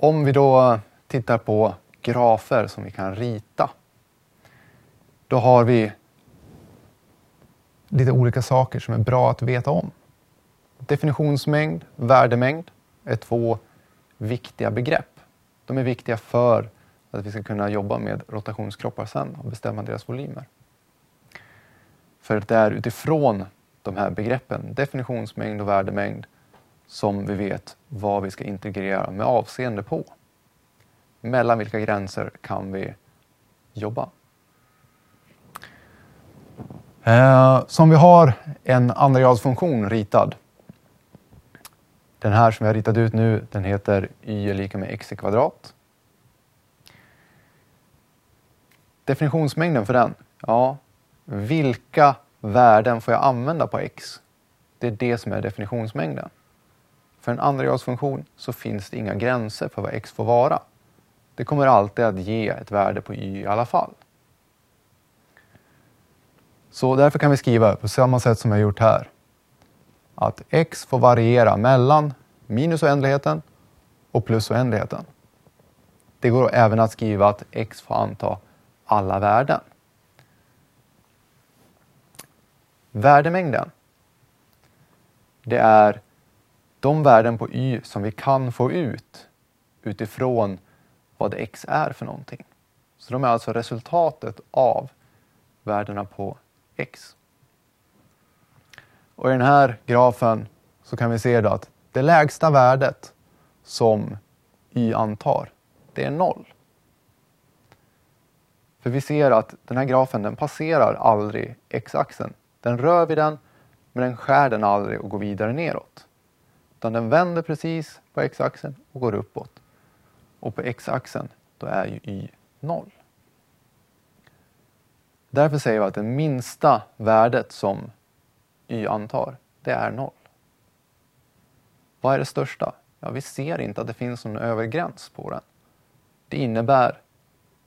Om vi då tittar på grafer som vi kan rita. Då har vi lite olika saker som är bra att veta om. Definitionsmängd, värdemängd är två viktiga begrepp. De är viktiga för att vi ska kunna jobba med rotationskroppar sen och bestämma deras volymer. För det är utifrån de här begreppen, definitionsmängd och värdemängd, som vi vet vad vi ska integrera med avseende på. Mellan vilka gränser kan vi jobba? Eh, som vi har en andragradsfunktion ritad. Den här som jag ritat ut nu, den heter y är lika med x i kvadrat. Definitionsmängden för den, ja, vilka värden får jag använda på x? Det är det som är definitionsmängden. För en andragradsfunktion så finns det inga gränser för vad x får vara. Det kommer alltid att ge ett värde på y i alla fall. Så därför kan vi skriva på samma sätt som jag gjort här. Att x får variera mellan minus oändligheten och plus oändligheten. Det går även att skriva att x får anta alla värden. Värdemängden. Det är de värden på y som vi kan få ut utifrån vad x är för någonting. Så de är alltså resultatet av värdena på x. Och I den här grafen så kan vi se då att det lägsta värdet som y antar, det är noll. För vi ser att den här grafen den passerar aldrig x-axeln. Den rör vid den, men den skär den aldrig och går vidare neråt. Utan den vänder precis på x-axeln och går uppåt. Och på x-axeln, då är ju y 0. Därför säger vi att det minsta värdet som y antar, det är 0. Vad är det största? Ja, vi ser inte att det finns någon övre gräns på den. Det innebär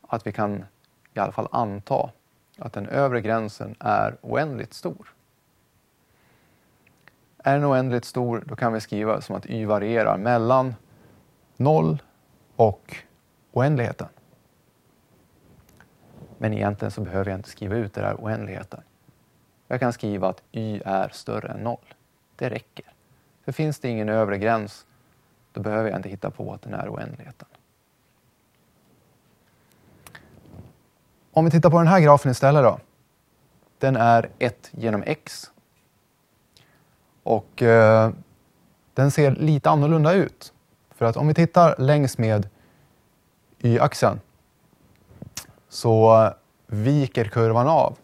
att vi kan i alla fall anta att den övre gränsen är oändligt stor. Är den oändligt stor, då kan vi skriva som att y varierar mellan 0 och oändligheten. Men egentligen så behöver jag inte skriva ut det där oändligheten. Jag kan skriva att y är större än 0. Det räcker. För finns det ingen övre gräns, då behöver jag inte hitta på att den är oändligheten. Om vi tittar på den här grafen istället då. Den är 1 genom x. Och eh, den ser lite annorlunda ut. För att om vi tittar längs med y-axeln så viker kurvan av.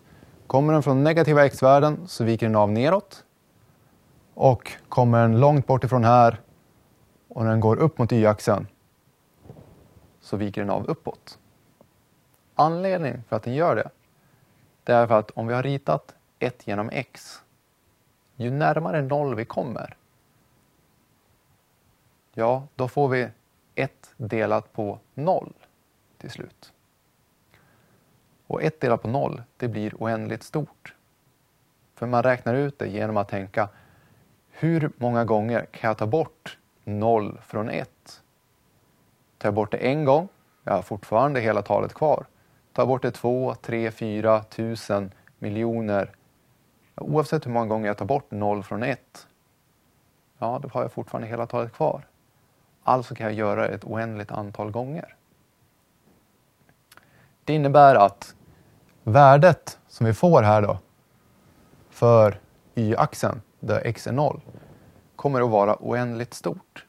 Kommer den från negativa x-värden så viker den av neråt. Och kommer den långt bort ifrån här och när den går upp mot y-axeln så viker den av uppåt. Anledningen för att den gör det, det är för att om vi har ritat 1 genom x, ju närmare noll vi kommer, ja, då får vi 1 delat på 0 till slut. Och 1 delat på 0, det blir oändligt stort. För man räknar ut det genom att tänka hur många gånger kan jag ta bort 0 från 1? Tar jag bort det en gång, jag har fortfarande hela talet kvar. Tar jag bort det 2, 3, 4, tusen, miljoner. Oavsett hur många gånger jag tar bort 0 från 1, ja, då har jag fortfarande hela talet kvar. Alltså kan jag göra det ett oändligt antal gånger. Det innebär att värdet som vi får här då för y-axeln, där x är 0, kommer att vara oändligt stort.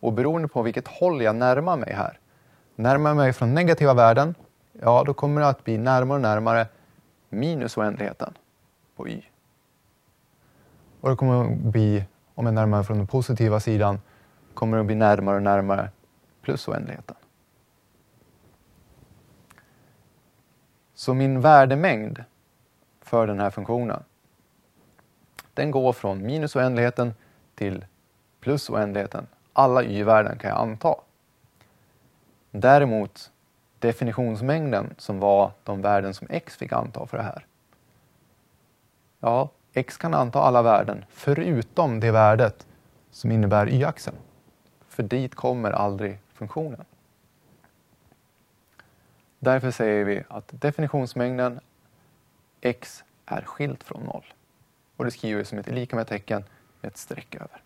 Och beroende på vilket håll jag närmar mig här, närmar jag mig från negativa värden, ja då kommer det att bli närmare och närmare minus oändligheten på y. Och det kommer att bli, om jag närmar mig från den positiva sidan, kommer det att bli närmare och närmare plus oändligheten. Så min värdemängd för den här funktionen, den går från minus oändligheten till plus oändligheten. Alla y-värden kan jag anta. Däremot definitionsmängden som var de värden som x fick anta för det här. Ja, x kan anta alla värden förutom det värdet som innebär y-axeln. för dit kommer aldrig funktionen. Därför säger vi att definitionsmängden x är skilt från 0. Och det skriver vi som ett lika med tecken med ett streck över.